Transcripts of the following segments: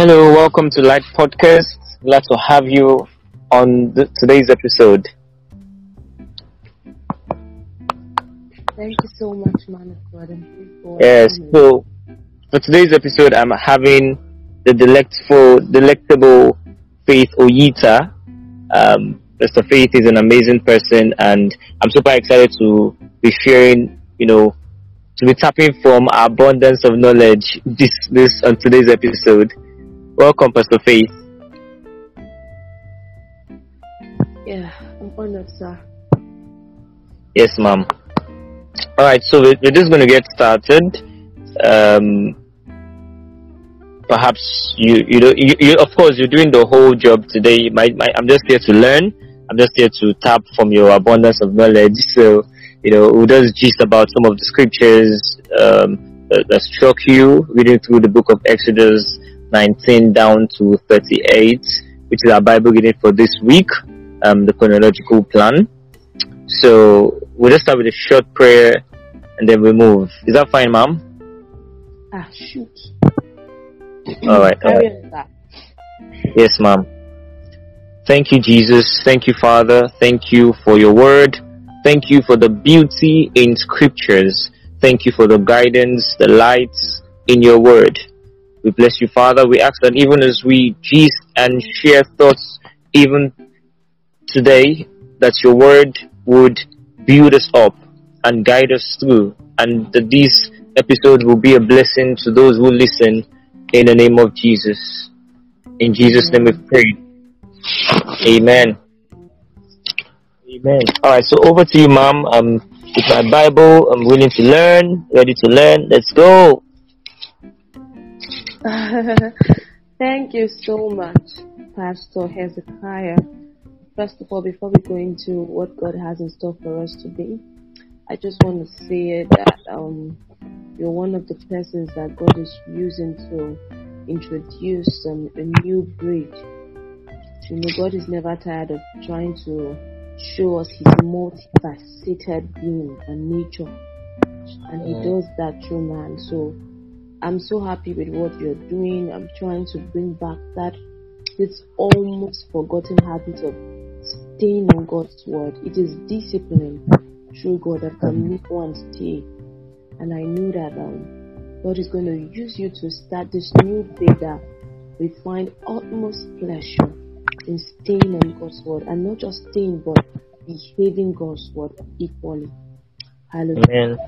Hello, welcome to Light Podcast. Glad to have you on the, today's episode. Thank you so much, man of God. Yes, so for today's episode, I'm having the delectful, delectable Faith Oyita. Um, Mr. Faith is an amazing person, and I'm super excited to be sharing, you know, to be tapping from our abundance of knowledge this this on today's episode. Welcome, Pastor Faith. Yeah, I'm honored, sir. Yes, ma'am. All right, so we- we're just going to get started. Um, perhaps you, you know, you, you, of course, you're doing the whole job today. My, my, I'm just here to learn. I'm just here to tap from your abundance of knowledge. So, you know, we'll just gist about some of the scriptures um, that, that struck you reading through the book of Exodus 19 down to 38, which is our Bible reading for this week, um, the chronological plan. So we'll just start with a short prayer and then we move. Is that fine, ma'am? Ah, shoot. All right. all right. Yes, ma'am. Thank you, Jesus. Thank you, Father. Thank you for your word. Thank you for the beauty in scriptures. Thank you for the guidance, the lights in your word. We bless you, Father. We ask that even as we gist and share thoughts, even today, that your word would build us up and guide us through, and that this episode will be a blessing to those who listen in the name of Jesus. In Jesus' name we pray. Amen. Amen. Alright, so over to you, ma'am. Um, with my Bible, I'm willing to learn, ready to learn. Let's go. Thank you so much, Pastor Hezekiah. First of all, before we go into what God has in store for us today, I just want to say that um, you're one of the persons that God is using to introduce um, a new breed. You know, God is never tired of trying to show us His multifaceted being and nature, and He does that through man. So I'm so happy with what you're doing. I'm trying to bring back that this almost forgotten habit of staying on God's word. It is discipline through God that can make one stay. And I know that um, God is going to use you to start this new day that we find utmost pleasure in staying on God's word and not just staying but behaving God's word equally. Hallelujah. Amen.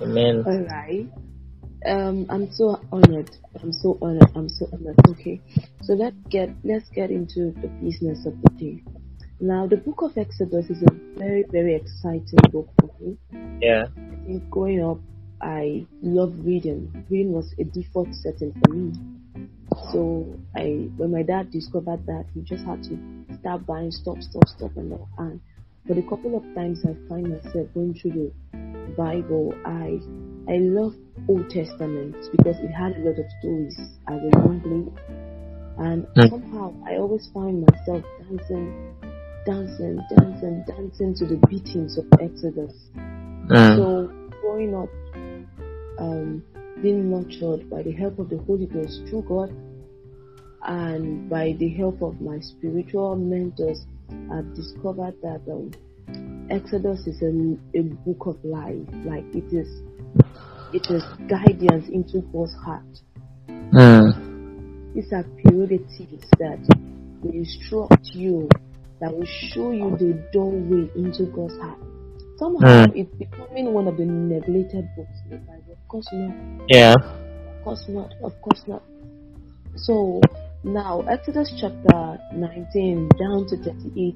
Amen. All right. Um, I'm so honored. I'm so honored. I'm so honored. Okay. So let's get let's get into the business of the day. Now, the book of Exodus is a very very exciting book for me. Yeah. I think growing up, I loved reading. Reading was a default setting for me. So I, when my dad discovered that, he just had to start buying stuff, stop, stop, and all. And for the couple of times I find myself going through the Bible, I, I love Old Testament because it had a lot of stories as a young lady. And Hmm. somehow I always find myself dancing, dancing, dancing, dancing to the beatings of Exodus. Mm. So growing up, um, being nurtured by the help of the Holy Ghost through God and by the help of my spiritual mentors, I've discovered that um, Exodus is a, a book of life. Like it is, it is guidance into God's heart. Mm. These are periodicities that will instruct you, that will show you the doorway into God's heart. Somehow Mm. it's becoming one of the neglected books in the Bible. Of course not. Yeah. Of course not. Of course not. So now Exodus chapter 19 down to 38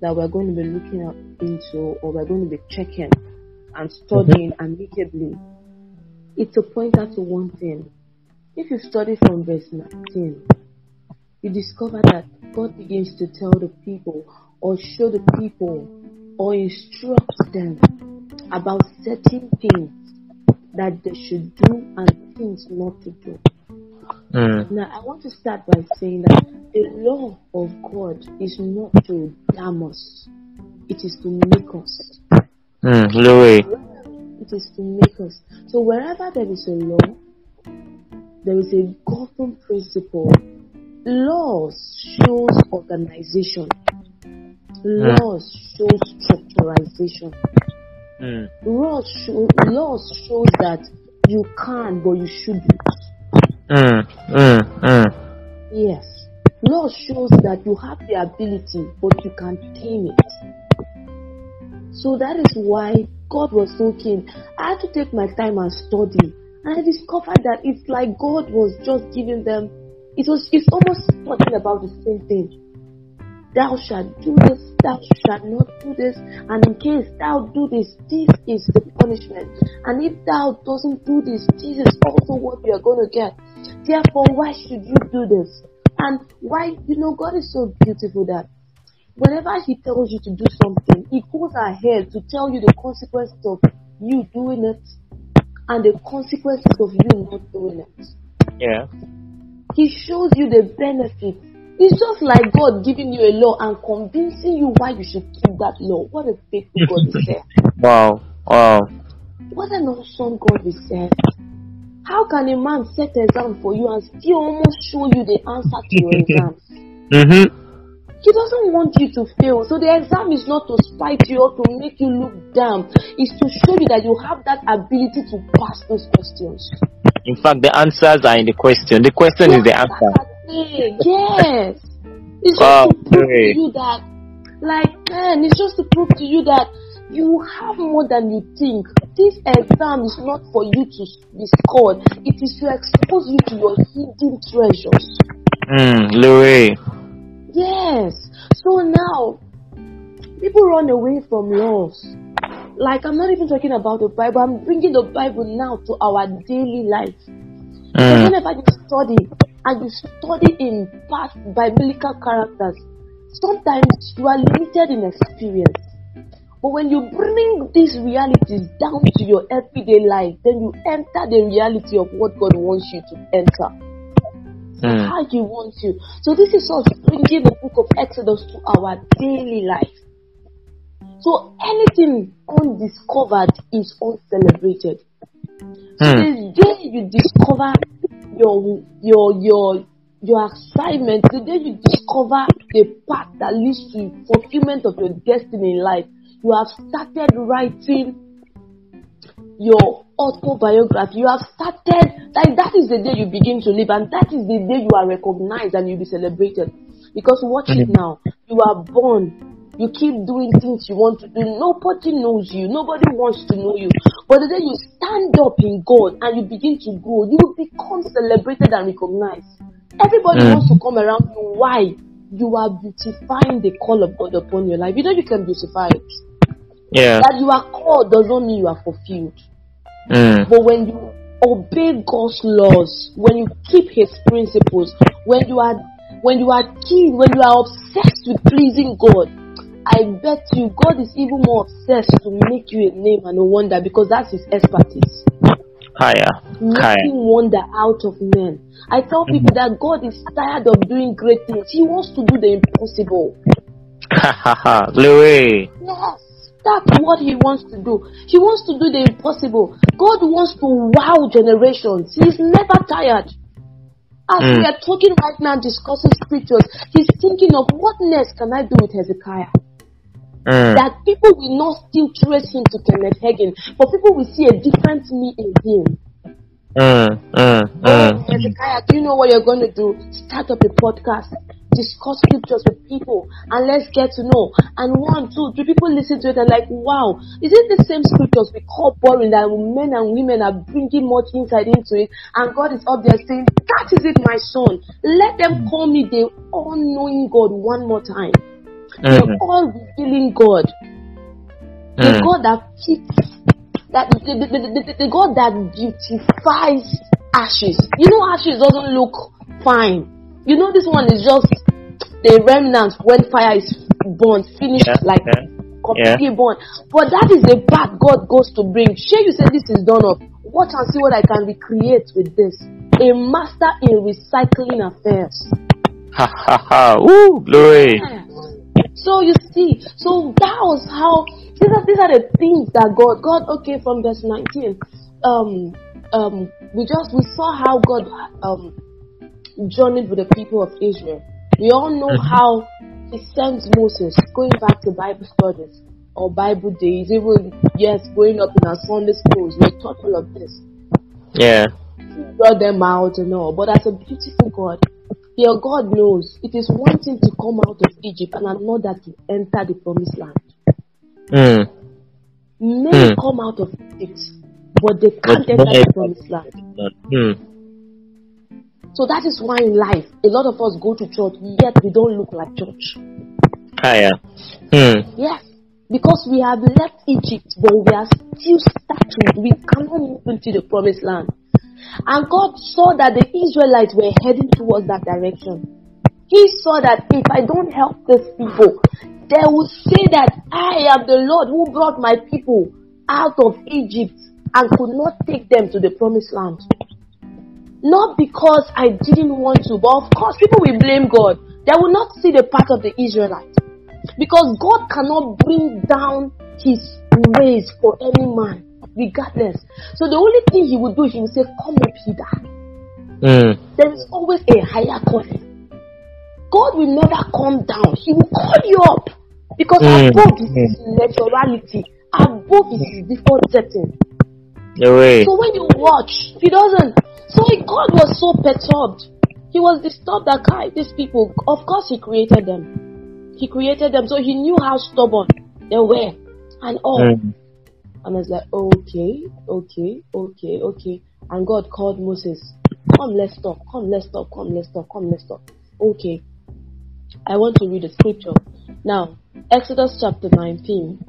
that we're going to be looking up into or we're going to be checking and studying amicably. It's a pointer to one thing. If you study from verse 19, you discover that God begins to tell the people or show the people or instruct them about certain things that they should do and things not to do. Mm. Now, I want to start by saying that the law of God is not to damn us, it is to make us. Mm. It is to make us. So, wherever there is a law, there is a governing principle. Laws shows organization. Laws shows structuralization. Mm. Laws, show, laws shows that you can, but you shouldn't. Mm. Mm. Mm. Yes. Law shows that you have the ability, but you can't tame it. So that is why God was so keen. I had to take my time and study. And I discovered that it's like God was just giving them, it was, it's almost talking about the same thing. Thou shalt do this, thou shalt not do this, and in case thou do this, this is the punishment. And if thou doesn't do this, this is also what you are going to get. Therefore, why should you do this? And why, you know, God is so beautiful that whenever He tells you to do something, He goes ahead to tell you the consequences of you doing it and the consequences of you not doing it. Yeah. He shows you the benefits. It's just like God giving you a law and convincing you why you should keep that law. What a faithful God is there. Wow. Wow. What an awesome God is there. How can a man set an exam for you and still almost show you the answer to your exam? Mm-hmm. He doesn't want you to fail. So the exam is not to spite you or to make you look dumb. It's to show you that you have that ability to pass those questions. In fact, the answers are in the question. The question is the answer. that's the thing. Yes. It's just to prove great. to you that, like, man, it's just to prove to you that you have more than you think. This exam is not for you to be scored. It is to expose you to your hidden treasures. Mm, Louis. Yes. So now, people run away from laws. Like, I'm not even talking about the Bible. I'm bringing the Bible now to our daily life. Mm. whenever you study and you study in past biblical characters, sometimes you are limited in experience. But when you bring these realities down to your everyday life, then you enter the reality of what God wants you to enter. Mm. How you want you. So this is us bringing the book of Exodus to our daily life. So anything undiscovered is uncelebrated. So Mm. the day you discover your your your your assignment, the day you discover the path that leads to fulfillment of your destiny in life, you have started writing your autobiography. You have started like that is the day you begin to live, and that is the day you are recognized and you'll be celebrated. Because watch it now, you are born. You keep doing things you want to do. Nobody knows you. Nobody wants to know you. But the day you stand up in God and you begin to grow, you will become celebrated and recognized. Everybody Mm. wants to come around you. Why? You are beautifying the call of God upon your life. You know you can beautify it. Yeah. That you are called doesn't mean you are fulfilled. Mm. But when you obey God's laws, when you keep His principles, when you are when you are keen, when you are obsessed with pleasing God, I bet you God is even more obsessed to make you a name and a wonder because that's His expertise. Higher. Higher. Making wonder out of men. I tell people that God is tired of doing great things. He wants to do the impossible. Ha ha ha. Yes, that's what he wants to do. He wants to do the impossible. God wants to wow generations. He's never tired. As Mm. we are talking right now, discussing scriptures, he's thinking of what next can I do with Hezekiah? Mm. That people will not still trace him to Kenneth Hagin, but people will see a different me in him. Mm. Mm. Oh, Mm. Hezekiah, do you know what you're going to do? Start up a podcast, discuss scriptures with people, and let's get to know. And one, two, three people listen to it and like, wow, is it the same scriptures we call boring that men and women are bringing much insight into it? And God is up there saying, that is it, my son. Let them call me the all-knowing God one more time. The Mm. all-revealing God. The Mm. God that keeps that the, the, the, the, the God that beautifies ashes. You know, ashes doesn't look fine. You know, this one is just the remnants when fire is burnt, finished Yeah, like yeah, completely burnt. But that is the part God goes to bring. Sure, you say this is done up. Watch and see what I can recreate with this. A master in recycling affairs. Ha ha ha. Woo. Louis. So you see, so that was how these are these are the things that God God okay from verse 19. Um um, we just we saw how God um, journeyed with the people of Israel. We all know Mhm. how He sent Moses, going back to Bible studies or Bible days, even yes, growing up in our Sunday schools, we taught all of this. Yeah. He brought them out and all. But as a beautiful God, your God knows it is one thing to come out of Egypt and another to enter the promised land. Mm. Many Hmm. come out of Egypt, but they can't But enter the promised land. Mm. So that is why in life, a lot of us go to church, yet we don't look like church. Higher. Mm. Yes. Because we have left Egypt, but we are still stuck. We cannot move into the promised land. And God saw that the Israelites were heading towards that direction. He saw that if I don't help these people, they will say that I am the Lord who brought my people out of Egypt and could not take them to the promised land. Not because I didn't want to, but of course people will blame God. They will not see the part of the Israelites. Because God cannot bring down his ways for any man, regardless. So the only thing he would do, is he would say, Come up hither. Mm. There is always a higher calling. God will never come down. He will call you up. Because Mm. above is his naturality. Above is his default setting. Way. So when you watch, he doesn't. So God was so perturbed. He was disturbed that "Kai, these people, of course he created them. He created them, so he knew how stubborn they were and all. Mm. And I was like, okay, okay, okay, okay. And God called Moses, come, let's talk, come, let's talk, come, let's talk, come, let's talk. Okay. I want to read the scripture. Now, Exodus chapter 19,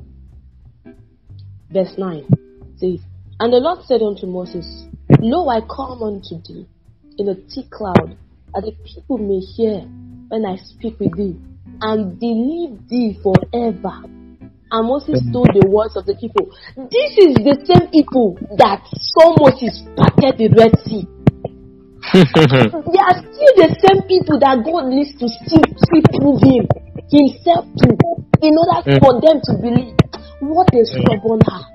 verse 9 says, And the Lord said unto Moses, Lo, I come unto thee in a thick cloud, that the people may hear when I speak with thee, and believe thee forever. And Moses told the words of the people. This is the same people that saw Moses parted the Red Sea. They are still the same people that God needs to still, still prove him himself to in order Mm. for them to believe. What a stubborn heart.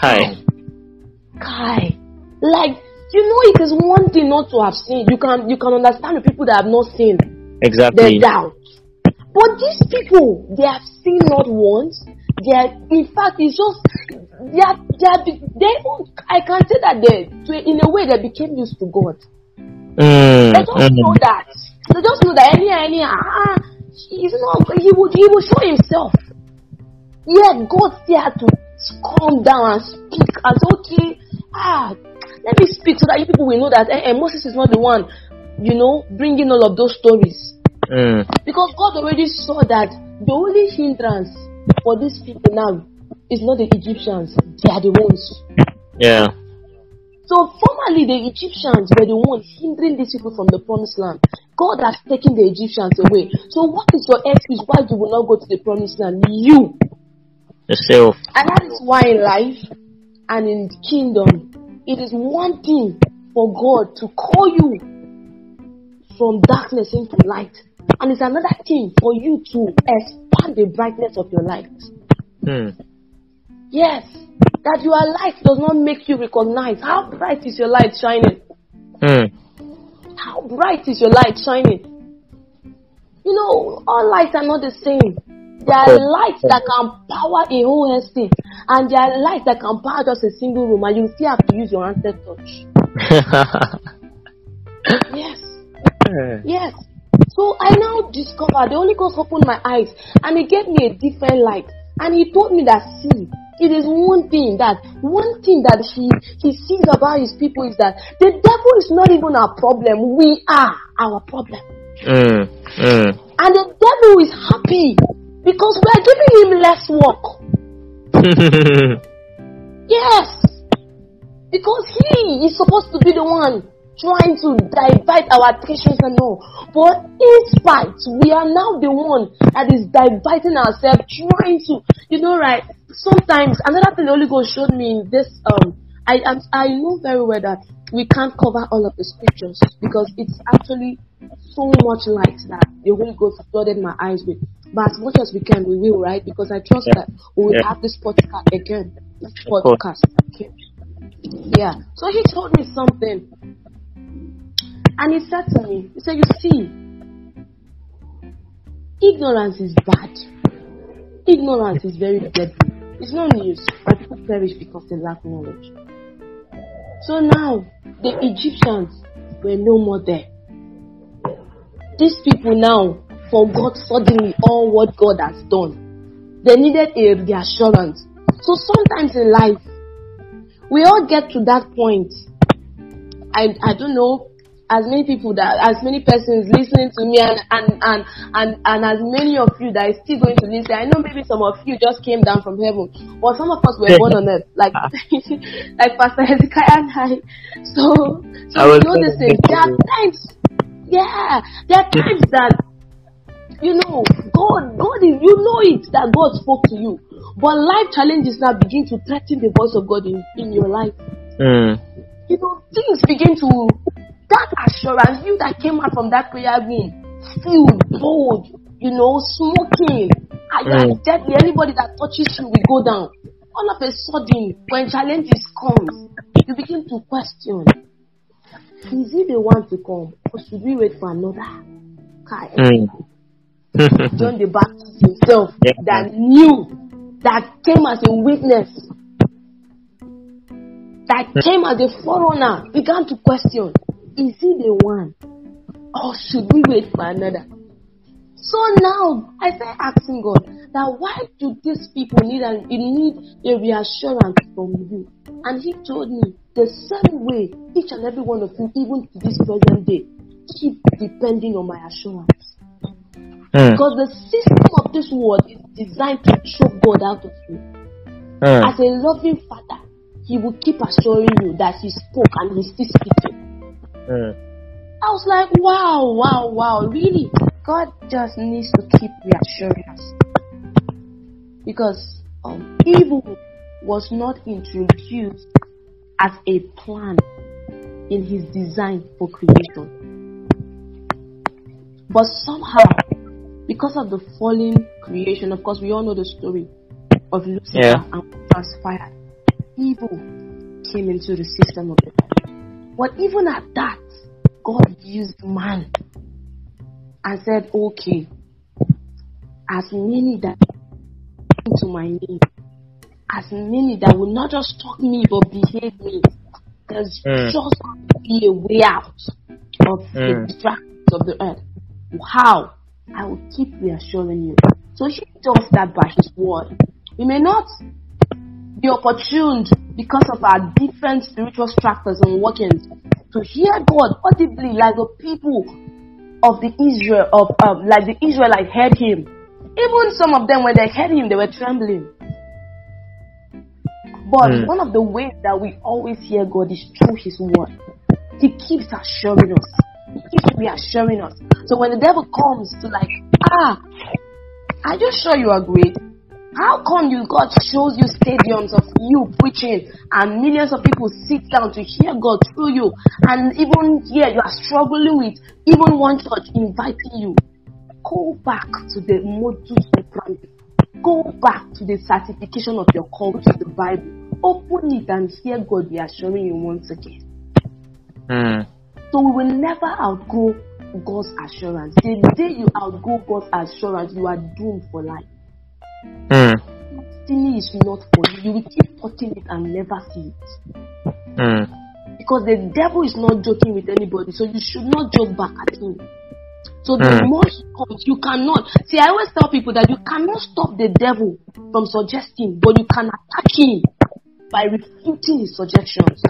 Hi. Kai. Like, you know, it is one thing not to have seen. You can you can understand the people that have not seen Exactly. the doubt. But these people, they have seen not once. They are, in fact, it's just they are, they are, they I can say that they, in a way, they became used to God. Mm. They just know Mm. that. They just know that any any ah, he's not. He would he will show himself. Yet God still had to calm down and speak and say, okay, ah, let me speak so that you people will know that eh, eh, Moses is not the one, you know, bringing all of those stories. Mm. Because God already saw that the only hindrance for these people now is not the Egyptians, they are the ones. Yeah. So formerly the Egyptians were the ones hindering these people from the promised land. God has taken the Egyptians away. So what is your excuse why you will not go to the promised land? You. Yourself. And that is why in life and in the kingdom, it is one thing for God to call you from darkness into light. And it's another thing for you to expand the brightness of your light. Mm. Yes, that your light does not make you recognize how bright is your light shining. Mm. How bright is your light shining? You know, all lights are not the same. There are lights that can power a whole estate, and there are lights that can power just a single room, and you still have to use your handset touch. Yes, yes. So I now discovered the Holy Ghost opened my eyes, and He gave me a different light, and He told me that see, it is one thing that one thing that He He sees about His people is that the devil is not even our problem. We are our problem. mm. Mm. And the devil is happy because we are giving him less work. Yes. Because he is supposed to be the one trying to divide our attention and all. But in spite, we are now the one that is dividing ourselves, trying to, you know, right? Sometimes another thing the Holy Ghost showed me in this, um, I I, I know very well that we can't cover all of the scriptures because it's actually so much light that the Holy Ghost flooded my eyes with. But as much as we can, we will, right? Because I trust Yeah. that we will Yeah. have this podcast again. This podcast. Okay. Yeah. So he told me something. And he said to me, he said, You see, ignorance is bad. Ignorance is very deadly. It's no news. My people perish because they lack knowledge. So now, the Egyptians were no more there. These people now forgot suddenly all what God has done. They needed a reassurance. So sometimes in life, we all get to that point. I, I don't know, as many people that, as many persons listening to me and, and, and, and, and as many of you that are still going to listen. I know maybe some of you just came down from heaven, but some of us were born on earth, like, like Pastor Hezekiah and I. So, so you know this thing. There are times, yeah, there are times that, you know, God, God is, you know it, that God spoke to you. But life challenges now begin to threaten the voice of God in, in your life. Mm. You know, things begin to that assurance, you that came out from that prayer room, filled, bold, you know, smoking, mm. deadly. Anybody that touches you will go down. All of a sudden, when challenges comes, you begin to question: Is he the one to come, or should we wait for another? Mm. John the Baptist himself yeah. that knew that came as a witness that came as a forerunner began to question is he the one? Or should we wait for another? So now I started asking God that why do these people need a, need a reassurance from you? And He told me the same way each and every one of you, even to this present day, keep depending on my assurance. Mm. Because the system of this world is designed to choke God out of you. Mm. As a loving father, He will keep assuring you that He spoke and He's still speaking. Mm. I was like, wow, wow, wow, really? God just needs to keep reassuring us. Because um, evil was not introduced as a plan in his design for creation. But somehow, because of the fallen creation, of course, we all know the story of Lucifer yeah. and what transpired. Evil came into the system of the world. but even at that, God used man and said, okay, as many that to my name, as many that will not just talk me but behave me, there's mm. just be a way out of mm. the distractions of the earth. How? I will keep reassuring you. So he does that by his word. We may not be opportuned because of our different spiritual structures and workings to hear God audibly like the people of the Israel of um, like the Israelites heard him. Even some of them when they heard him they were trembling. But mm. one of the ways that we always hear God is through his word. He keeps assuring us. He keeps reassuring us. So when the devil comes to like, ah, are you sure you are great? How come you God shows you stadiums of you preaching and millions of people sit down to hear God through you and even here you are struggling with even one church inviting you? Go back to the modus operandi. Go back to the certification of your call to the Bible. Open it and hear God reassuring you once again. Mm. So we will never outgrow God's assurance. The day you outgrow God's assurance, you are doomed for life. Mm. Destiny is not for you. You will keep touching it and never see it. Mm. Because the devil is not joking with anybody, so you should not joke back at him. So the mm. more he comes, you cannot. See, I always tell people that you cannot stop the devil from suggesting, but you can attack him by refuting his suggestions.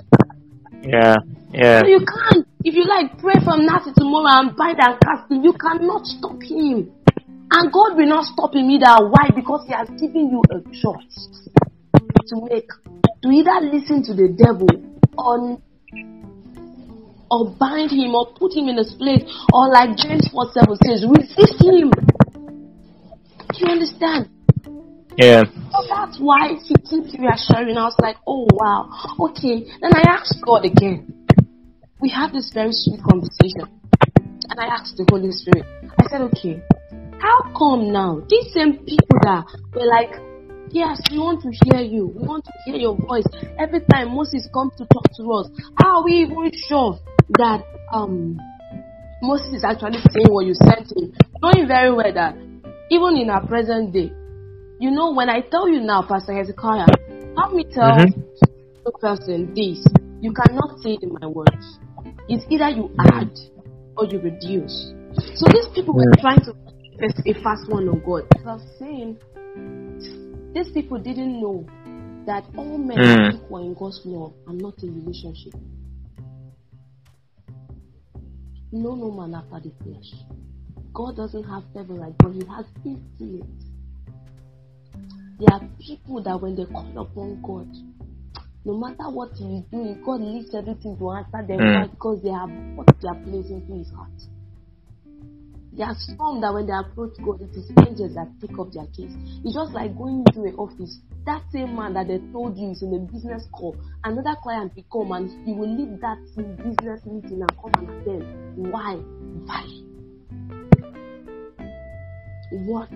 Yeah, yeah. So you can't. If you like, pray from now to tomorrow and bind and cast him. You cannot stop him. And God will not stop him either. Why? Because He has given you a choice to make. To either listen to the devil or, or bind him or put him in a place. Or like James 4 7 says, resist him. Do you understand? Yeah. So that's why he keeps reassuring us like, oh wow, okay. Then I asked God again. We have this very sweet conversation. And I asked the Holy Spirit, I said, okay, how come now these same people that were like, Yes, we want to hear you. We want to hear your voice. Every time Moses comes to talk to us, how are we even sure that um Moses is actually saying what you sent him? Knowing very well that even in our present day, you know, when I tell you now, Pastor Hezekiah, help me tell Mhm. the person this. You cannot say it in my words. It's either you add or you reduce. So these people were trying to a fast one on God. As I was saying, these people didn't know that all men Mm. are equal in God's law and not in relationship. No, no man after the flesh. God doesn't have favorite, but He has infinite. There are people that when they call upon God, no matter what He is doing, God leaves everything to answer them Mm. because they have what they are placing into His heart. There are some that when they approach God, it is angels that take up their case. It's just like going into an office. That same man that they told you is in a business call, another client will come and he will leave that business meeting and come and attend. Why? Why? What?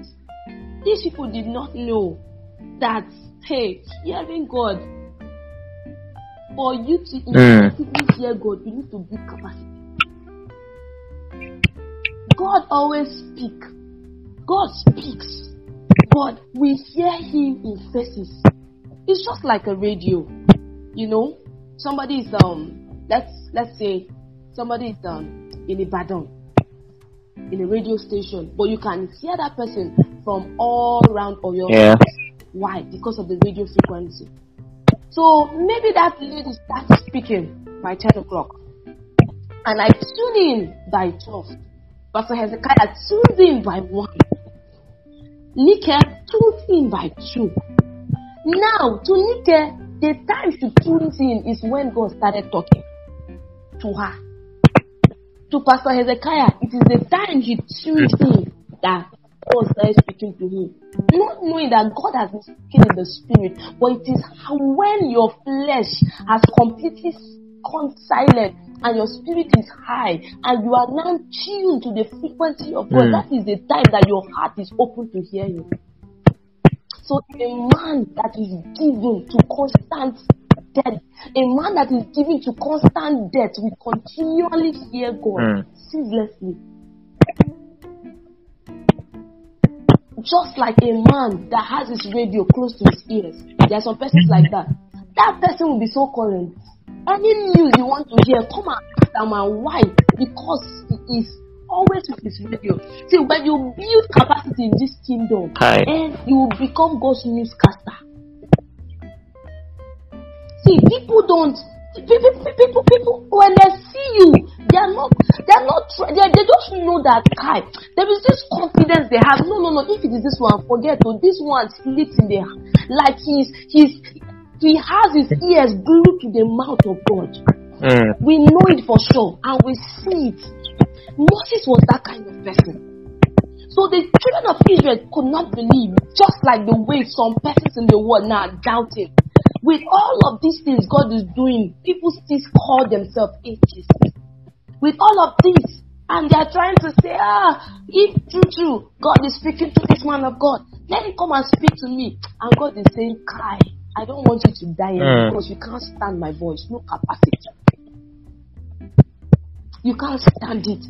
These people did not know that, hey, hearing God, for you to Mm. hear God, you need to build capacity. God always speak. God speaks, but we hear Him in faces. It's just like a radio, you know. Somebody is um, let's let's say somebody is um in a Ibadan, in a radio station, but you can hear that person from all around Oyo. Yeah. Why? Because of the radio frequency. So maybe that lady starts speaking by 10 o'clock. And I tune in by 12. Pastor Hezekiah tunes in by 1. Nika tunes in by 2. Now, to Nika, the time she tunes in is when God started talking to her. To Pastor Hezekiah, it is the time he tuned in that God started speaking to him. Not knowing that God has been speaking in the spirit, but it is when your flesh has completely gone silent and your spirit is high and you are now tuned to the frequency of God. Mm. That is the time that your heart is open to hear Him. So a man that is given to constant death, a man that is given to constant death will continually hear God Mm. ceaselessly. Just like a man that has his radio close to his ears. There are some persons like that. That person will be so current. Any news you want to hear, come and ask man why? Because he is always with his radio. See, when you build capacity in this kingdom, Hi. and you will become God's newscaster. See, people don't. People, people, people, when they see you, they are not, they are not, they, they just know that guy. There is this confidence they have. No, no, no. If it is this one, forget. Oh, this one sleeps in the, like he's, he's, he has his ears glued to the mouth of God. Mm. We know it for sure, and we see it. Moses was that kind of person. So the children of Israel could not believe, just like the way some persons in the world now are doubting. With all of these things God is doing, people still call themselves atheists. With all of this, and they are trying to say, ah, if true, true, God is speaking to this man of God, let him come and speak to me. And God is saying, Kai, I don't want you to die Mm. because you can't stand my voice, no capacity. You can't stand it.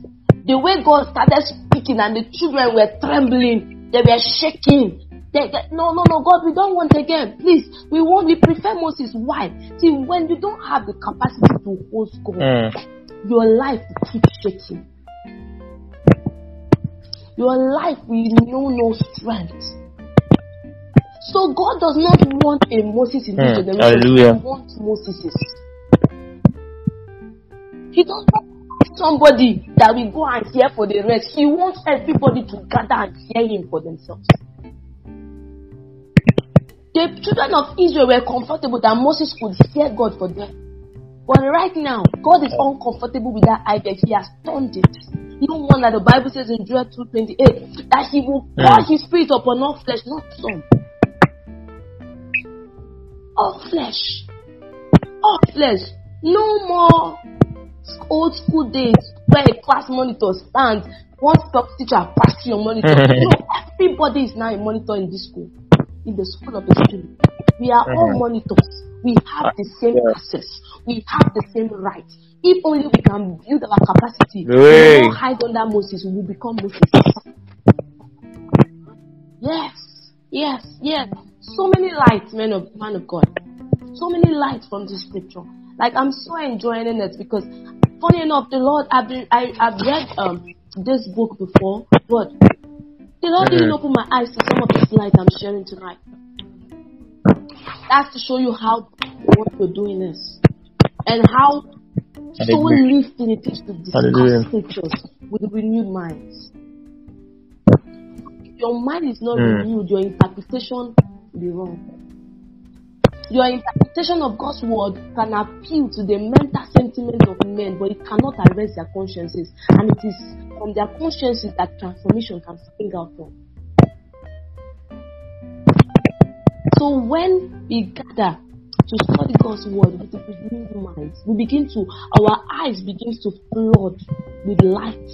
The way God started speaking and the children were trembling, they were shaking. They, they- no, no, no, God, we don't want again. Please, we want, we prefer Moses. Why? See, when you don't have the capacity to hold God, Mm. your life will keep shaking. Your life will know no strength. So God does not want a Moses in this Hmm, generation. hallelujah. He wants Moses. He doesn't want somebody that will go and hear for the rest. He wants everybody to gather and hear him for themselves. The children of Israel were comfortable that Moses could hear God for them. But right now, God is uncomfortable with that idea. He has turned it. No wonder the Bible says in Joel 2.28 that he will pour Mm. his spirit upon all flesh, not some. All flesh. All flesh. No more old school days where a class monitor stands, one top teacher pass your monitor. no, everybody is now a monitor in this school. in the school of the spirit. We are all Mhm. monitors. We have the same access. We have the same right. If only we can build our capacity, we Hey. will not hide under Moses. We will become Moses. Yes, yes, yes. So many lights, man of man of God. So many lights from this scripture. Like I'm so enjoying it because, funny enough, the Lord I've been I, I've read um this book before, but the Lord didn't Mhm. open my eyes to some of this light I'm sharing tonight. That's to show you how what we're doing is, and how so lifting it is to discuss scriptures with renewed minds. If your mind is not Mm. renewed, your interpretation be wrong. Your interpretation of God's word can appeal to the mental sentiments of men, but it cannot arrest their consciences. And it is from their consciences that transformation can spring out from. So when we gather to study God's word with renewed minds, we begin to our eyes begins to flood with light.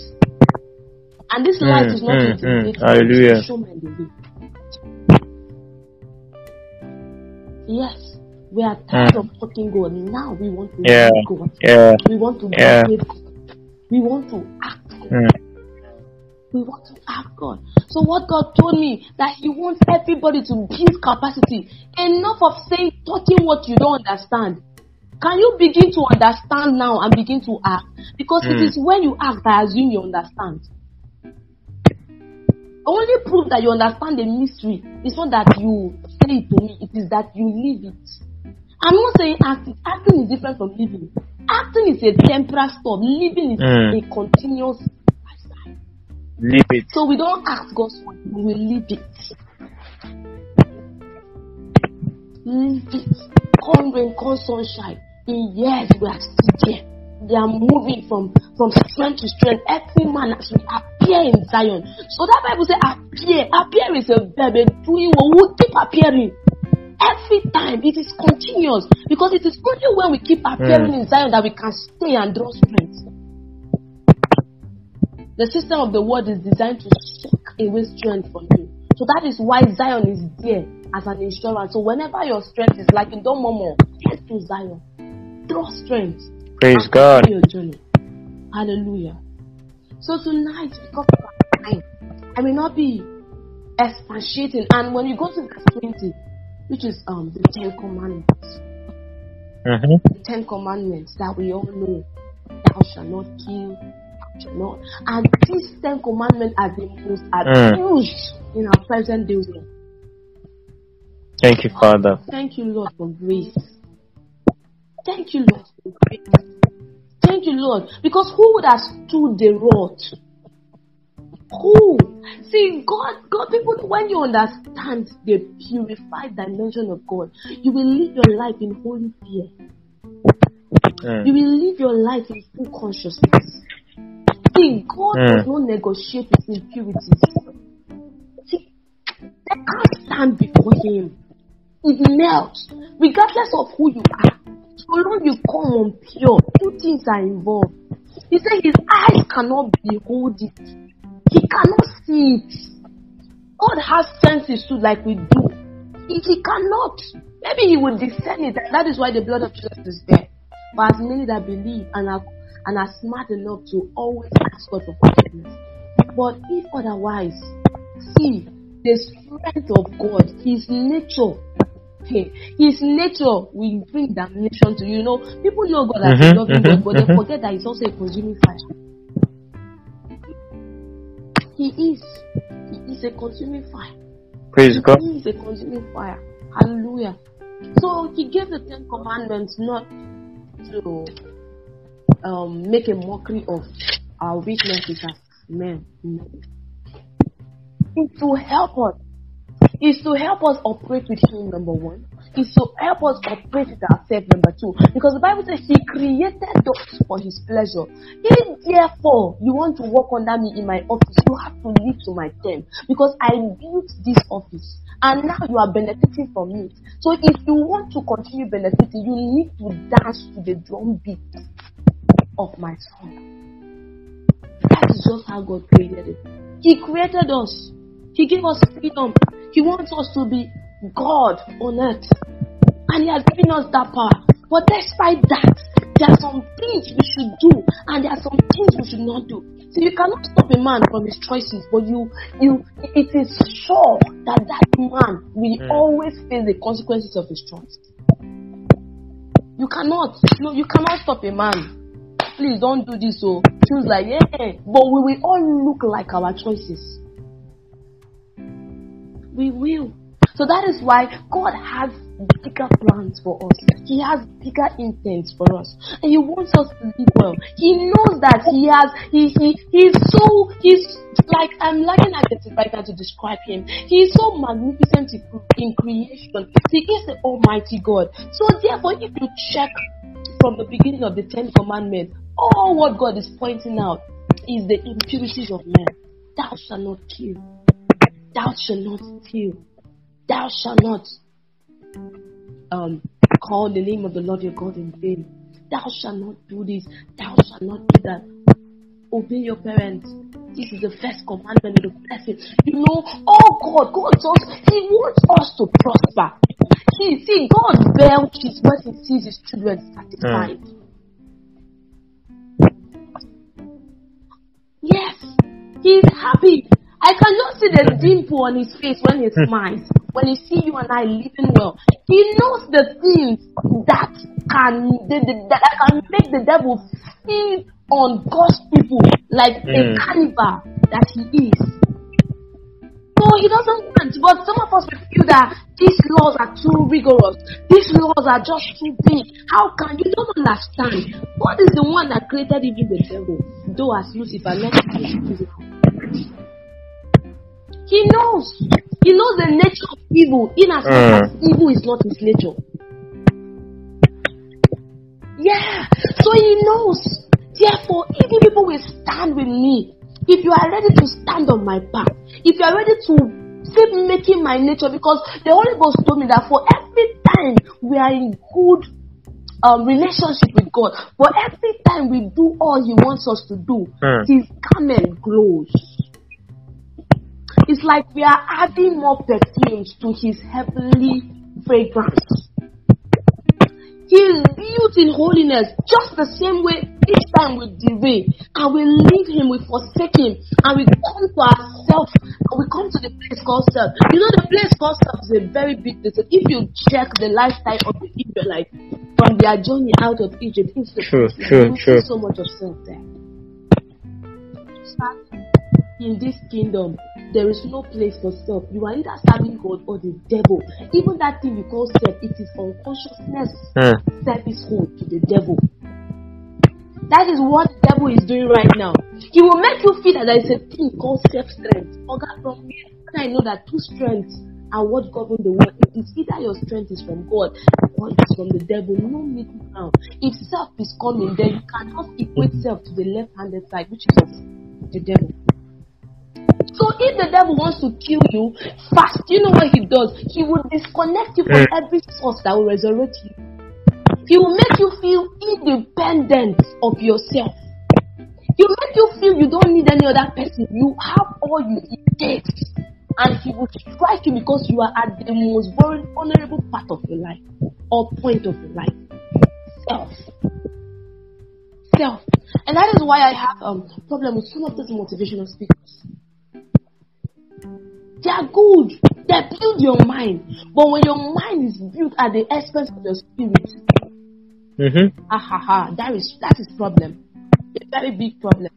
And this light Mm, is not mm, to mm. but it's Hallelujah. to show men the way. Yes, we are tired of talking God. Now we want to Yeah. God. Yeah. We want to Yeah. God. We want to act. Mm. We want to act God. So what God told me that He wants everybody to build capacity. Enough of saying talking what you don't understand. Can you begin to understand now and begin to act? Because it Mm. is when you act I assume you understand. Only proof that you understand the mystery is not that you say it to me, it is that you live it. I'm not saying acting. Acting is different from living. Acting is a temporary stop. Living is Mm. a continuous lifestyle. Leave it. So we don't ask God's word, we will live it. Live it. Come rain, come sunshine. In years we are still there. They are moving from, from strength to strength. Every man as we appear in Zion. So that Bible says appear. Appear is a verb. Doing what we keep appearing. Every time it is continuous because it is only when we keep appearing hmm. in Zion that we can stay and draw strength. The system of the world is designed to suck away strength from you. So that is why Zion is there as an insurance. So whenever your strength is lacking, don't murmur. Head to Zion. Draw strength. Praise God. Your journey. Hallelujah. So tonight, because of our time, I may not be expatiating. And when you go to verse 20, which is um the Ten Commandments, Mm-hmm. the Ten Commandments that we all know. Thou shalt not kill, thou shalt not. And these Ten Commandments are the most abused in our present day world. Thank you, Father. Thank you, Lord, for grace. Thank you, Lord, for grace. Thank you, Lord, because who would have stood the wrath? Who? See, God, God, people, when you understand the purified dimension of God, you will live your life in holy fear. Mm. You will live your life in full consciousness. See, God Mm. does not negotiate with impurities. See, they can't stand before Him. It melts, regardless of who you are. So long you come on pure, things are involved. He said his eyes cannot behold it. He cannot see it. God has senses too, like we do. He, he cannot. Maybe he will discern it. That is why the blood of Jesus is there. But as many that believe and are and are smart enough to always ask God for forgiveness. But if otherwise, see the strength of God, His nature, His nature will bring damnation to you. You know, people know God as a Mhm, loving God, but they mhm. forget that He's also a consuming fire. He is. He is a consuming fire. Praise God. He is a consuming fire. Hallelujah. So he gave the Ten Commandments not to um, make a mockery of our weaknesses as men. No. To help us. It's to help us operate with Him, number one. It's to help us operate with ourselves, number two. Because the Bible says He created us for His pleasure. If therefore you want to work under me in my office, you have to live to my term. Because I built this office. And now you are benefiting from it. So if you want to continue benefiting, you need to dance to the drum beat of my song. That is just how God created it. He created us. He gave us freedom. He wants us to be God on earth. And He has given us that power. But despite that, there are some things we should do and there are some things we should not do. So you cannot stop a man from his choices, but you, you, it is sure that that man will mm. always face the consequences of his choice. You cannot, no, you cannot stop a man. Please don't do this. So he was like, yeah, but we will all look like our choices. We will. So that is why God has bigger plans for us. He has bigger intents for us. And He wants us to live well. He knows that He has, He, He, He's so, He's like, I'm lacking now to describe Him. He is so magnificent in creation. He is the Almighty God. So therefore, if you check from the beginning of the Ten Commandments, all what God is pointing out is the impurities of men. Thou shalt not kill. Thou shalt not steal. Thou shalt not um, call the name of the Lord your God in vain. Thou shalt not do this. Thou shalt not do that. Obey your parents. This is the first commandment of the blessing. You know, oh God, God just, He wants us to prosper. He, see, God belches when He sees His children satisfied. Mm. Yes, He's happy. I cannot see the dimple on his face when he smiles when he see you and I living well, he knows the things that can that can make the devil feed on God's people like mm. a carnivore that he is. So he doesn't want, but some of us feel that these laws are too rigorous. These laws are just too big. How can you don't understand? God is the one that created even the devil, though as Lucifer, not Lucifer. He knows. He knows the nature of evil, in as much mm. as evil is not his nature. Yeah. So he knows. Therefore, if people will stand with me, if you are ready to stand on my path, if you are ready to keep making my nature, because the Holy Ghost told me that for every time we are in good um, relationship with God, for every time we do all He wants us to do, mm. His garment glows. It's like we are adding more perfumes to his heavenly fragrance. He is built in holiness just the same way each time we derail and we leave him, we forsake him, and we come to ourselves and we come to the place called self. You know, the place called self is a very big place. If you check the lifestyle of the Israelites from their journey out of Egypt, it's true, true, true. so much of self there. In this kingdom, there is no place for self. You are either serving God or the devil. Even that thing you call self, it is unconsciousness mm. servicehood to the devil. That is what the devil is doing right now. He will make you feel that there is a thing called self strength. God, from me, I know that two strengths are what govern the world. It is either your strength is from God or it is from the devil. No middle ground. If self is coming, then you cannot equate self to the left handed side, which is the devil. So if the devil wants to kill you fast, you know what he does? He will disconnect you from mm. every source that will resurrect you. He will make you feel independent of yourself. He will make you feel you don't need any other person. You have all you need. And he will strike you because you are at the most vulnerable part of your life or point of your life. Self. Self. And that is why I have a um, problem with some of those motivational speakers. They are good. They build your mind. But when your mind is built at the expense of your spirit, mm-hmm. ah, ha, ha, that is that is problem. A very big problem.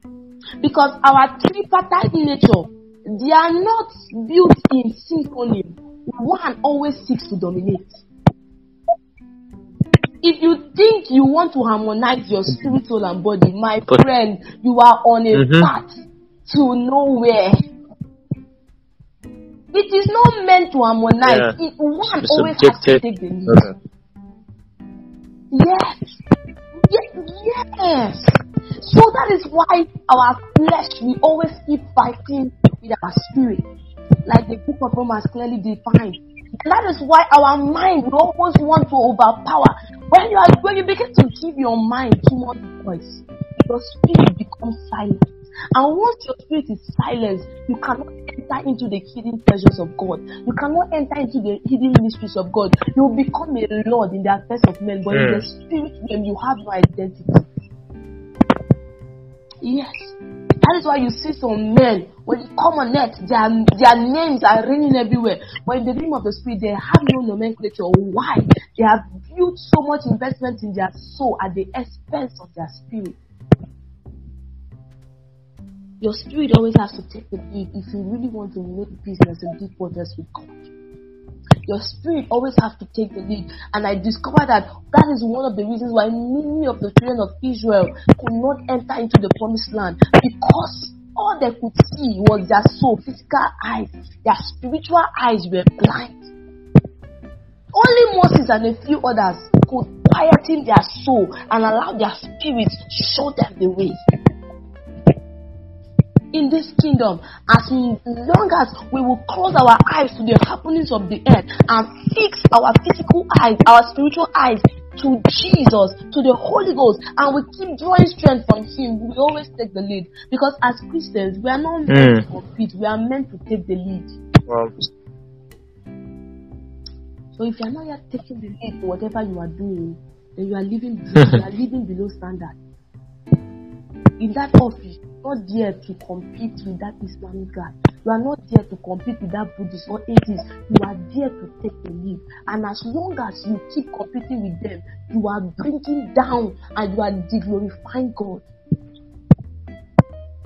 Because our tripartite nature, they are not built in synchrony. One always seeks to dominate. If you think you want to harmonize your spirit, soul, and body, my friend, you are on a mm-hmm. path to nowhere. It is not meant to harmonize. Yeah. It, one it's always has to take the lead. Okay. Yes. yes. Yes. So that is why our flesh, we always keep fighting with our spirit. Like the book of Romans clearly defined. And that is why our mind will always want to overpower. When you are when you begin to give your mind too much voice, your spirit becomes silent. And once your spirit is silenced, you cannot enter into the hidden treasures of God. You cannot enter into the hidden mysteries of God. You will become a lord in the affairs of men, but mm. in the spirit realm, you have no identity. Yes. That is why you see some men, when you come on earth, their, their names are ringing everywhere. But in the name of the Spirit, they have no nomenclature. Why? They have built so much investment in their soul at the expense of their spirit. Your spirit always has to take the lead if you really want to make business and deep waters with God. Your spirit always has to take the lead. And I discovered that that is one of the reasons why many of the children of Israel could not enter into the promised land because all they could see was their soul, physical eyes, their spiritual eyes were blind. Only Moses and a few others could quieten their soul and allow their spirits to show them the way in this kingdom as long as we will close our eyes to the happenings of the earth and fix our physical eyes, our spiritual eyes to Jesus, to the Holy Ghost, and we keep drawing strength from Him, we always take the lead. Because as Christians, we are not meant mm. to compete, we are meant to take the lead. Wow. So if you are not yet taking the lead for whatever you are doing, then you are living you are living below standard. In that office, not there to compete with that Islamic guy. You are not there to compete with that Buddhist or atheist. You are there to take the lead. And as long as you keep competing with them, you are bringing down and you are deglorifying God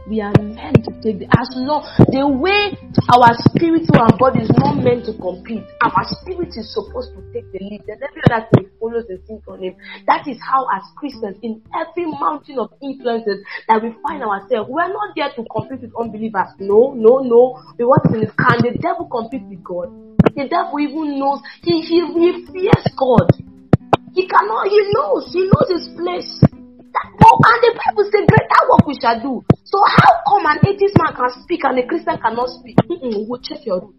we are meant to take the as long the way our spiritual and body is not meant to compete. Our spirit is supposed to take the lead. Then every other thing follows the thing on him. That is how as Christians in every mountain of influences that we find ourselves, we are not there to compete with unbelievers. No, no, no. We want to can the devil compete with God? The devil even knows he he, he fears God. He cannot, he knows, he knows his place. That, and the Bible says, greater work we shall do. So how come an atheist man can speak and a Christian cannot speak? Mm-mm, we'll check your root.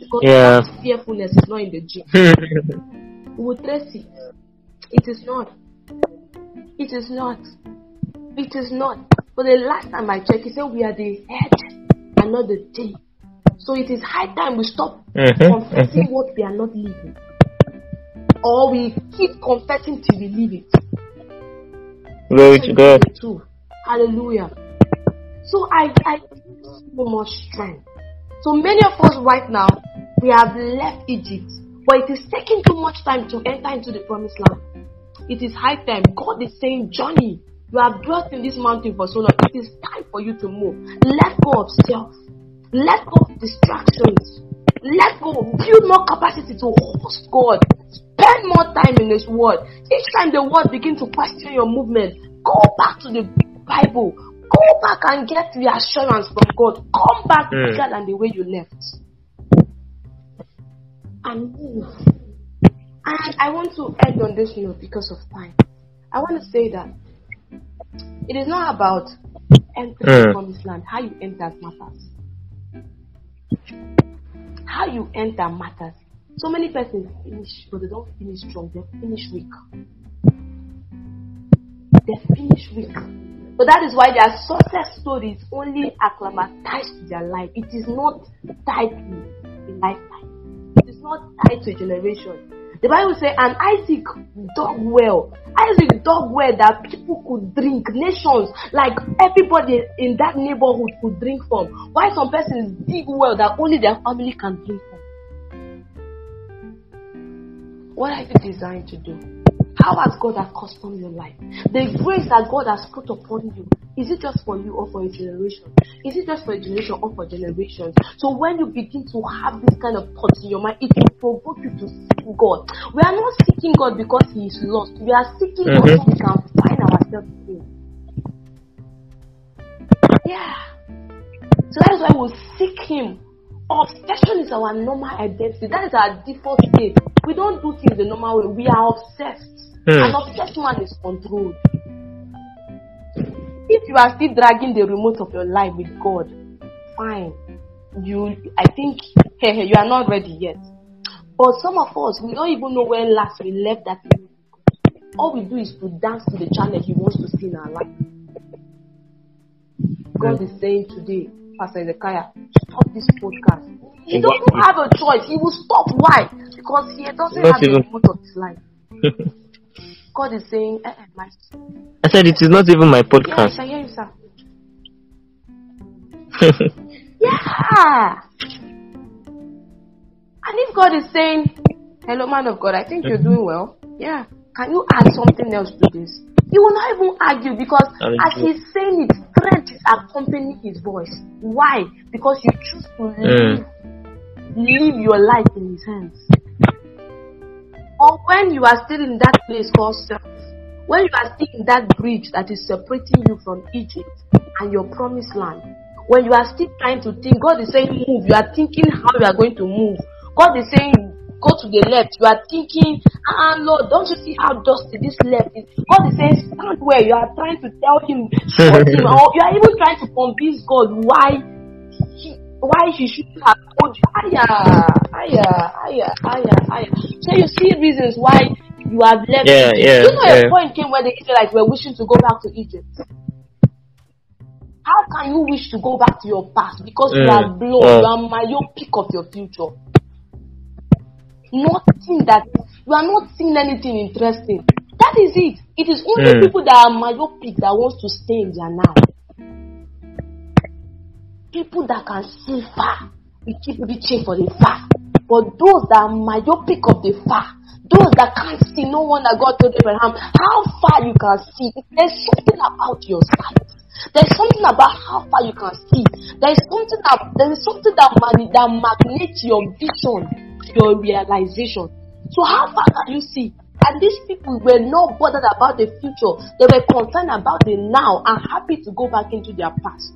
Because yeah. fearfulness is not in the gene. we will trace it. It is not. It is not. It is not. For the last time I checked, he said we are the head and not the tail. So it is high time we stop mm-hmm. confessing mm-hmm. what we are not living. Or we keep confessing till we live it. Glory to God. Too. Hallelujah. So I, I so much strength. So many of us right now, we have left Egypt, but it is taking too much time to enter into the promised land. It is high time. God is saying, Johnny, you have dwelt in this mountain for so long. It is time for you to move. Let go of self. Let go of distractions. Let go. Build more capacity to host God. Spend more time in His Word. Each time the Word begin to question your movement, go back to the Bible. Go back and get reassurance from God. Come back mm. bigger than the way you left. And move. And I want to end on this note because of time. I want to say that it is not about entering mm. promised land. How you enter matters. How you enter matters. So many persons finish, but they don't finish strong. They finish weak. They finish weak. But that is why their success stories only acclimatized to their life. It is not tied to a lifetime. It is not tied to a generation. The Bible says, and Isaac dug well. Isaac dug well that people could drink. Nations, like everybody in that neighborhood could drink from. Why some persons dig well that only their family can drink from? What are you designed to do? How has God accustomed your life? The grace that God has put upon you, is it just for you or for a generation? Is it just for a generation or for generations? So when you begin to have this kind of thoughts in your mind, it will provoke you to seek God. We are not seeking God because He is lost. We are seeking mm-hmm. God so we can find ourselves in Yeah. So that is why we seek Him. Obsession is our normal identity. That is our default state. We don't do things the normal way. We are obsessed. Mm. An obsessed man is controlled. If you are still dragging the remote of your life with God, fine. You, I think, hey, you are not ready yet. But some of us, we don't even know when last we left that. All we do is to dance to the channel He wants to see in our life. God is saying today, Pastor Ezekiah, stop this podcast. He doesn't have a choice. He will stop. Why? Because he doesn't Not have even- the remote of his life. God is saying, eh, eh, my I said it is not even my yes, podcast. I hear you, sir. Yeah. And if God is saying, Hello, man of God, I think you're doing well. Yeah. Can you add something else to this? He will not even argue because as true. he's saying it, strength is accompanying his voice. Why? Because you choose to live, live your life in his hands. Or when you are still in that place called self, when you are still in that bridge that is separating you from Egypt and your promised land, when you are still trying to think, God is saying move, you are thinking how you are going to move. God is saying go to the left, you are thinking, ah Lord, don't you see how dusty this left is? God is saying stand where you are trying to tell him, him, or you are even trying to convince God why he, why he shouldn't have told you. Aya, aya, aya, aya, aya. So you see reasons why you have left. Yeah, Egypt. yeah, You know, yeah. a point came where the Israelites were wishing to go back to Egypt. How can you wish to go back to your past because you Mm, are blown, mm. you are myopic of your future? Nothing that you are not seeing anything interesting. That is it. It is only Mm. people that are myopic that wants to stay in their now. People that can see far, we keep reaching for the far. But those that are myopic of the far, those that can't see, no one that God told Abraham how far you can see. There's something about your sight. There's something about how far you can see. There's something that there's something that man, that magnates your vision, your realization. So how far can you see? And these people were not bothered about the future. They were concerned about the now and happy to go back into their past.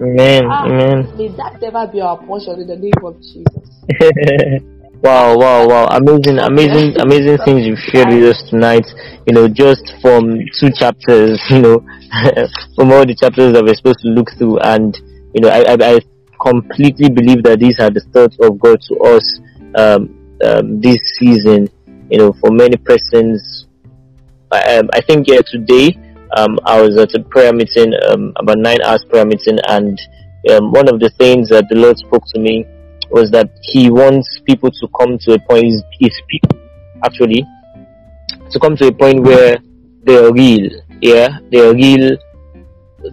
Amen. Ah, Amen. May that never be our portion in the name of Jesus. wow, wow, wow. Amazing, amazing, amazing things you've shared with us tonight. You know, just from two chapters, you know, from all the chapters that we're supposed to look through. And, you know, I, I, I completely believe that these are the thoughts of God to us, um, um, this season. You know, for many persons, I, um, I think yeah, today, um, I was at a prayer meeting, um, about nine hours prayer meeting, and one of the things that the Lord spoke to me was that He wants people to come to a point, His, his people actually, to come to a point where they are real, yeah, they are real,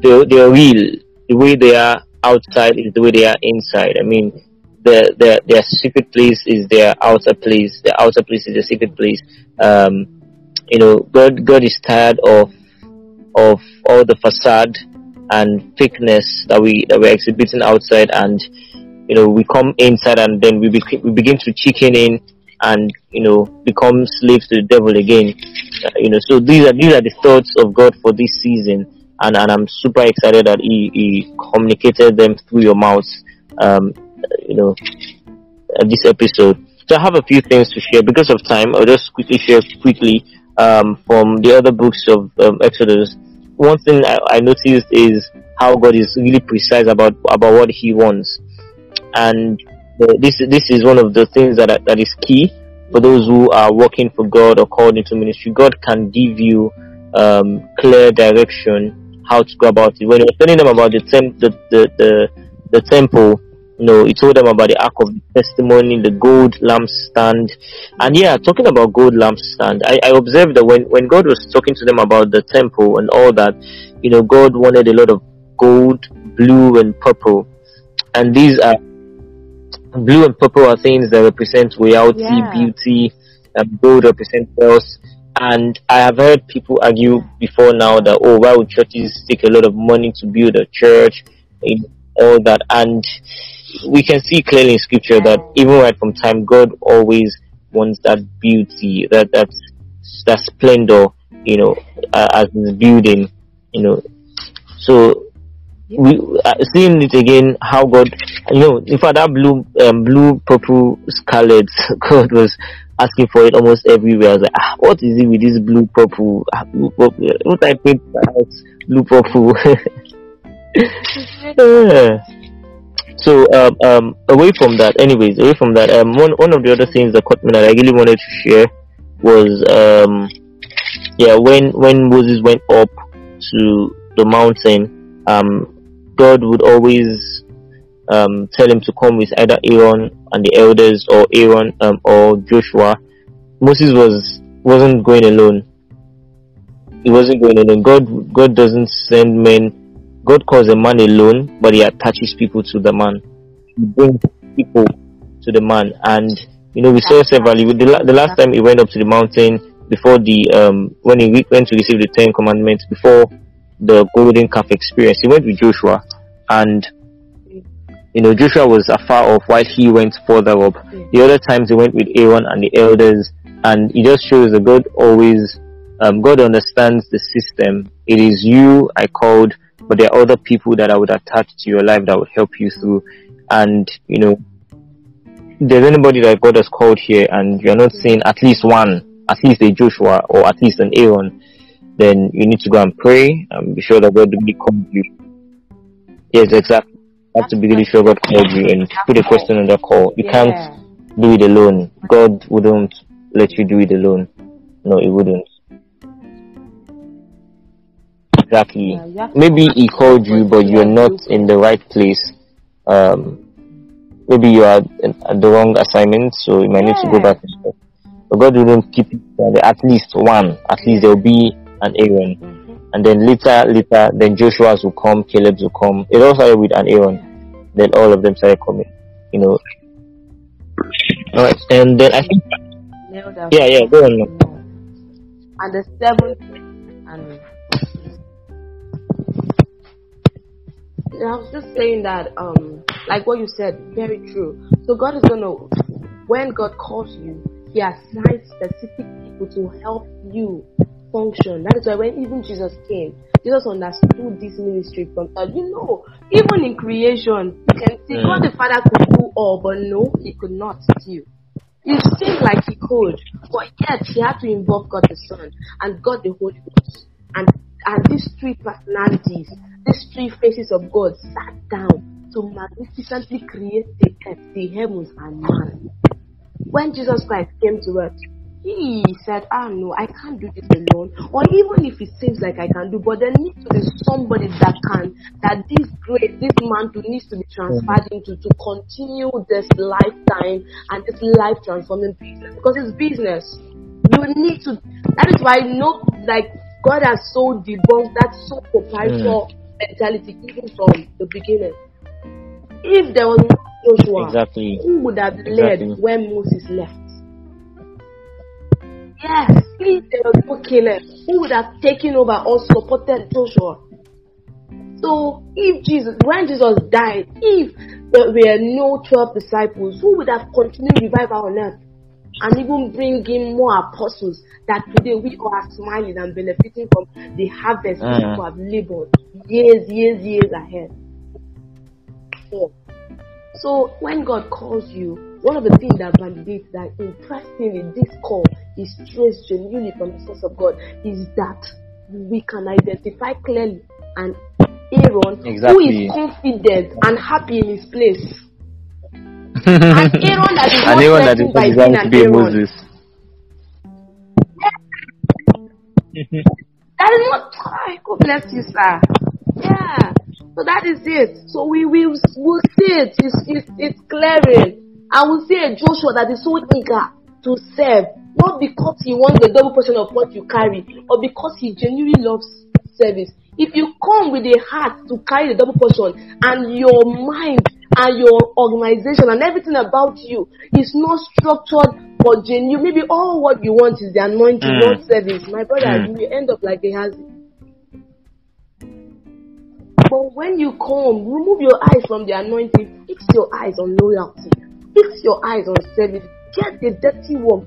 they they are real. The way they are outside is the way they are inside. I mean, their their their secret place is their outer place. Their outer place is their secret place. Um, you know, God God is tired of of all the facade and fakeness that we that we're exhibiting outside, and you know we come inside and then we we begin to chicken in and you know become slaves to the devil again. Uh, you know, so these are these are the thoughts of God for this season, and and I'm super excited that He, he communicated them through your mouth. Um, you know, this episode. So I have a few things to share because of time. I'll just quickly share quickly um, from the other books of um, Exodus. One thing I, I noticed is how God is really precise about about what He wants, and this this is one of the things that that is key for those who are working for God or called into ministry. God can give you um, clear direction how to go about it. When he was telling them about the temp, the, the the the temple, you know, he told them about the ark of the testimony, the gold lampstand, and yeah, talking about gold lampstand, I, I observed that when when God was talking to them about the temple and all that, you know, God wanted a lot of gold, blue, and purple, and these are blue and purple are things that represent royalty, Yeah. beauty, and gold represents wealth. And I have heard people argue before now that oh, why would churches take a lot of money to build a church, and all that? And we can see clearly in scripture that even right from time, God always wants that beauty, that that that splendor, you know, uh, as His building, you know. So we uh, seeing it again, how God, you know, in fact that blue, um, blue, purple, scarlet, God was asking for it almost everywhere. I was like, ah, what is it with this blue, purple, ah, blue, purple? What I paint blue, purple? Yeah. So um, um, away from that, anyways, away from that, um, one one of the other things that caught me that I really wanted to share was um, yeah, when when Moses went up to the mountain, um, God would always um, tell him to come with either Aaron and the elders or Aaron um, or Joshua. Moses was wasn't going alone. He wasn't going alone. God God doesn't send men. God calls a man alone, but he attaches people to the man. He brings people to the man, and you know we saw several. The, the last time he went up to the mountain before the um when he went to receive the Ten Commandments before the golden calf experience, he went with Joshua, and you know, Joshua was afar off while he went further up. The other times he went with Aaron and the elders, and it just shows that God always, um, God understands the system. It is you I called, but there are other people that I would attach to your life that would help you through. And, you know, there's anybody that God has called here and you're not seeing at least one, at least a Joshua or at least an Aaron, then you need to go and pray and be sure that God will call you. Yes, exactly You have to be really sure God called you and put a question on the call. You yeah. can't do it alone. God wouldn't let you do it alone. No, He wouldn't. Exactly. Yeah, maybe He called you, but you're not in the right place. Um, maybe you are at the wrong assignment, so you might yeah. need to go back. But God wouldn't keep at least one. At least there will be an Aaron. Mm-hmm and then later, later, then Joshua's will come, Caleb's will come. It all started with an Aaron. Then all of them started coming, you know. Alright, and then I think. Yeah, yeah, go on. And the seventh, I was just saying that, um, like what you said, very true. So God is gonna, when God calls you, He assigns specific people to help you function. That is why when even Jesus came, Jesus understood this ministry from uh, you know, even in creation, you can see mm. God the Father could do all, but no, he could not still. It seemed like he could, but yet he had to involve God the Son and God the Holy Ghost. And and these three personalities, these three faces of God sat down to magnificently create the earth, the heavens and man. When Jesus Christ came to earth, he said, Ah, no, I can't do this alone. Or even if it seems like I can do, but there needs to be somebody that can, that this great, this mantle needs to be transferred into to continue this lifetime and this life transforming business. Because it's business. You need to, that is why no, like, God has so debunked that so proprietorial mm. Mentality even from the beginning. If there was no Joshua, exactly. who would have led when Moses left? Yes, if there was no Caleb, who would have taken over or supported Joshua? So, if Jesus, when Jesus died, if there were no 12 disciples, who would have continued revival on earth and even bring in more apostles that today we all are smiling and benefiting from the harvest uh-huh. people have labored years, years, years ahead? So, so when God calls you, one of the things that validates that interestingly this call is traced genuinely from the source of God is that we can identify clearly and Aaron exactly. who is confident and happy in his place. And Aaron that is not Aaron that is by being an Aaron. Moses. that is not God bless you, sir. Yeah. So that is it. So we will we'll see it. It's, it's, it's clearing. I will see a Joshua that is so eager to serve, not because he wants the double portion of what you carry, but because he genuinely loves service. If you come with a heart to carry the double portion and your mind and your organization and everything about you is not structured for genuine, maybe all what you want is the anointing, mm. not service. My brother, mm. you end up like a Gehazi. But when you come, remove your eyes from the anointing, fix your eyes on loyalty. Fix your eyes on service. Get the dirty work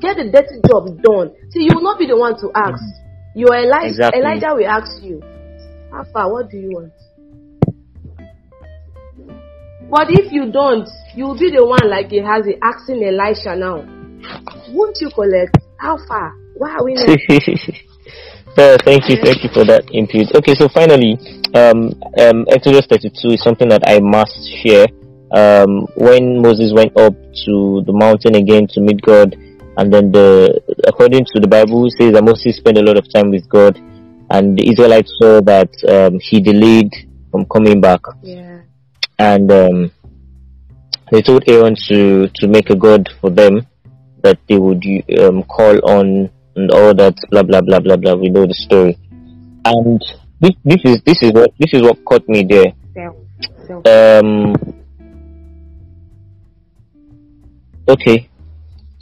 get the dirty jobs done. See, you will not be the one to ask. Your Elijah, exactly. Elijah will ask you, How far? What do you want? But if you don't, you'll be the one like Gehazi asking Elisha now. Won't you collect? How far? Why are we not? Uh, thank you, thank you for that input. Okay, so finally, um, um, Exodus 32 is something that I must share um, when Moses went up to the mountain again to meet God, and then the according to the Bible says that Moses spent a lot of time with God, and the Israelites saw that um, he delayed from coming back. Yeah. And um, they told Aaron to to make a god for them that they would um, call on and all that blah blah blah blah blah. We know the story. And this this is this is what this is what caught me there. Um. Okay.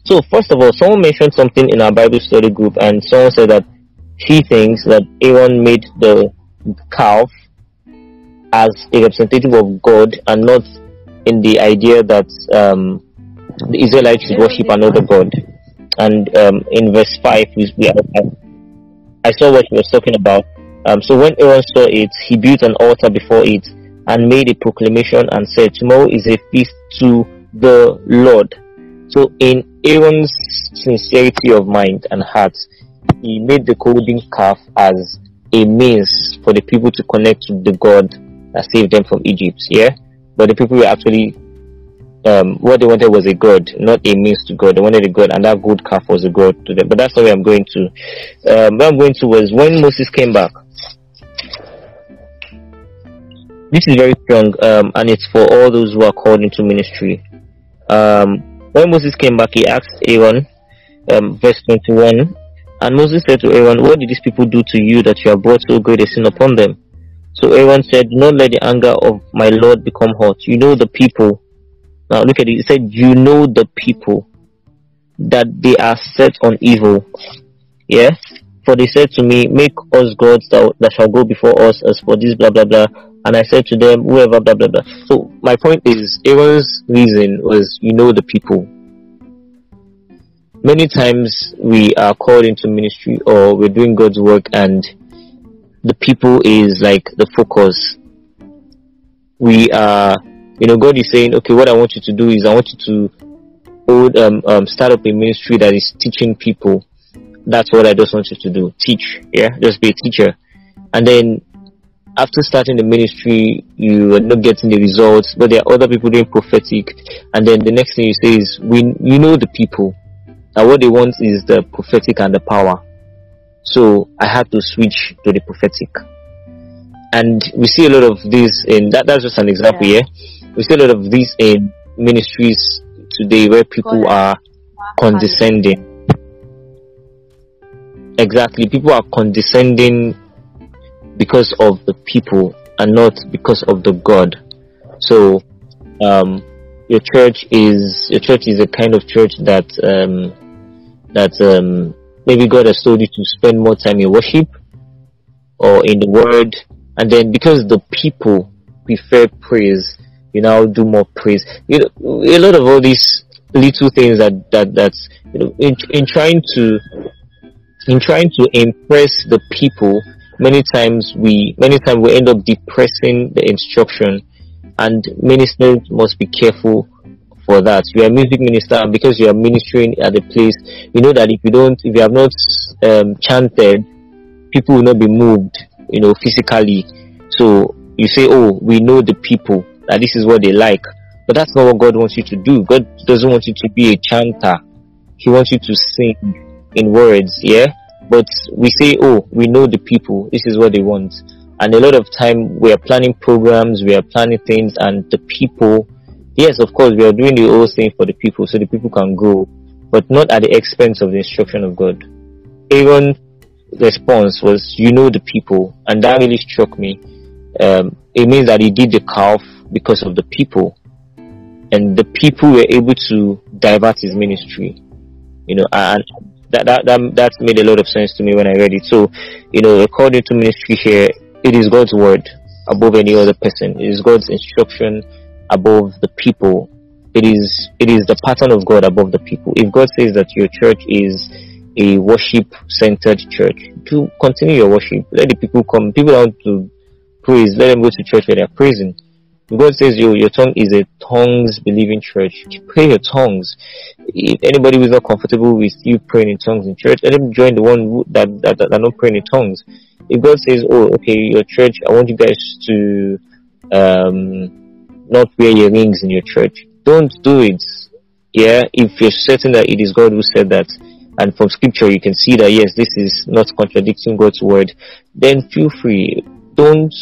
So first of all, someone mentioned something in our Bible study group, and someone said that she thinks that Aaron made the calf as a representative of God and not in the idea that um, the Israelites should worship another god. And um, in verse five, we, we I saw what he was talking about. Um, so when Aaron saw it, he built an altar before it and made a proclamation and said, "Tomorrow is a feast to the Lord." So in Aaron's sincerity of mind and heart, he made the golden calf as a means for the people to connect to the God that saved them from Egypt. Yeah, but the people were actually um, what they wanted was a god, not a means to God. They wanted a god, and that good calf was a god to them. But that's not where I'm going to. Um, where I'm going to was when Moses came back. This is very strong, um, and it's for all those who are called into ministry. Um, when Moses came back, he asked Aaron, um, verse 21, and Moses said to Aaron, What did these people do to you that you have brought so great a sin upon them? So Aaron said, Do not let the anger of my Lord become hot. You know the people now look at it. He said, You know the people that they are set on evil. Yeah? For they said to me, Make us gods that, that shall go before us as for this blah blah blah. And I said to them, Whoever blah blah blah. So my point is Aaron's reason was you know the people. Many times we are called into ministry or we're doing God's work and the people is like the focus. We are you know, God is saying, okay, what I want you to do is I want you to um, um, start up a ministry that is teaching people. That's what I just want you to do. Teach. Yeah. Just be a teacher. And then after starting the ministry, you are not getting the results, but there are other people doing prophetic. And then the next thing you say is, we, you know the people. And what they want is the prophetic and the power. So I had to switch to the prophetic. And we see a lot of this in that, that's just an example, yeah. yeah? we see a lot of these in ministries today where people are condescending. Exactly, people are condescending because of the people and not because of the God. So, um, your church is your church is a kind of church that um, that um, maybe God has told you to spend more time in worship or in the Word, and then because the people prefer praise, you now do more praise. You know, a lot of all these little things that that that's you know in in trying to in trying to impress the people. Many times we many times we end up depressing the instruction, and ministers must be careful for that. You are a music minister, because you are ministering at the place, you know that if you don't, if you have not um, chanted, people will not be moved, you know, physically. So you say, "Oh, we know the people." that this is what they like. But that's not what God wants you to do. God doesn't want you to be a chanter. He wants you to sing in words, yeah? But we say, oh, we know the people. This is what they want. And a lot of time we are planning programs, we are planning things and the people, yes, of course, we are doing the whole thing for the people so the people can grow, but not at the expense of the instruction of God. Aaron's response was, you know the people. And that really struck me. Um, it means that he did the calf because of the people. And the people were able to divert his ministry. You know, and that, that, that, that made a lot of sense to me when I read it. So, you know, according to ministry here, it is God's word above any other person. It is God's instruction above the people. It is, it is the pattern of God above the people. If God says that your church is a worship centered church, to continue your worship. Let the people come. People want to praise. Let them go to church where they're praising. God says your your tongue is a tongues believing church. Pray your tongues. If anybody who's not comfortable with you praying in tongues in church, let them join the one that that, that are not praying in tongues. If God says, "Oh, okay, your church, I want you guys to um, not wear your rings in your church," don't do it. Yeah, if you're certain that it is God who said that, and from Scripture you can see that yes, this is not contradicting God's word, then feel free. Don't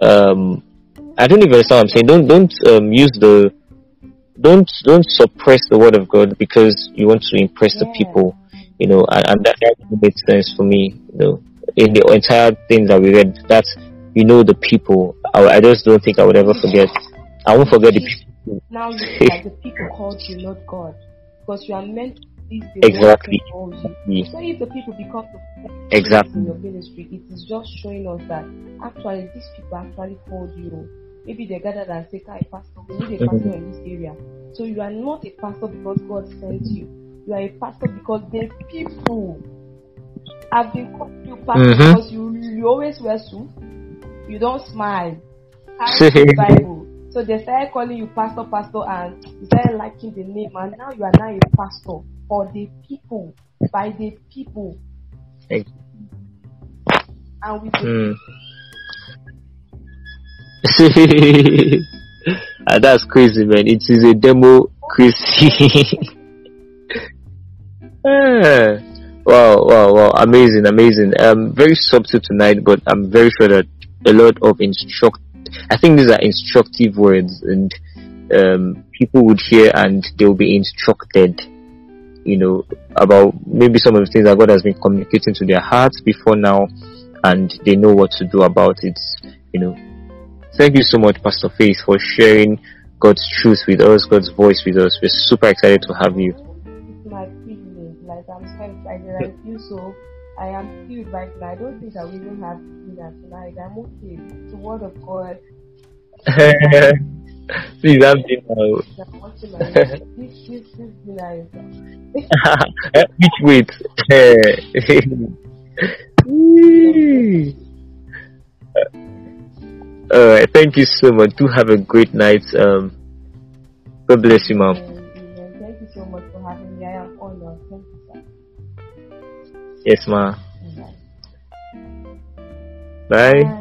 um, I don't even understand what I'm saying. Don't don't um, use the don't don't suppress the word of God because you want to impress the people. You know, and, and that that made sense for me. You know, in the entire thing that we read, that you know the people. I, I just don't think I would ever forget. I won't forget the people. Now you that the people called you, not God. Because you are meant to please the Exactly. one who calls you. So if the people become the Exactly. in your ministry, it is just showing us that actually these people actually called you. Maybe they gathered and said, Kai, pastor, we need a pastor in this area. So you are not a pastor because God sent you. You are a pastor because the people have been calling you pastor Mhm. because you, you always wear suit, you don't smile, the Bible. So they started calling you pastor, pastor, and you started liking the name, and now you are now a pastor for the people, by the people, Ex- and with the Mm. Ah, that's crazy, man. It is a demo crazy. Ah, wow, wow, wow. Amazing, amazing. Um, very subtle tonight, but I'm very sure that a lot of instruct, I think these are instructive words and, um, people would hear and they'll be instructed, you know, about maybe some of the things that God has been communicating to their hearts before now and they know what to do about it, you know. Thank you so much, Pastor Faith, for sharing God's truth with us, God's voice with us. We're super excited to have you. It's my privilege. Like I'm so excited. I feel so. I am filled right now. I don't think I will even have dinner tonight. I'm okay. The word of God. Please have dinner. I'm watching my this this this dinner is Which weight? Alright, thank you so much. Do have a great night. Um, God bless you, mom. Amen. Thank you so much for having me. I am honored. Thank you, sir. Yes, ma. Bye. Bye.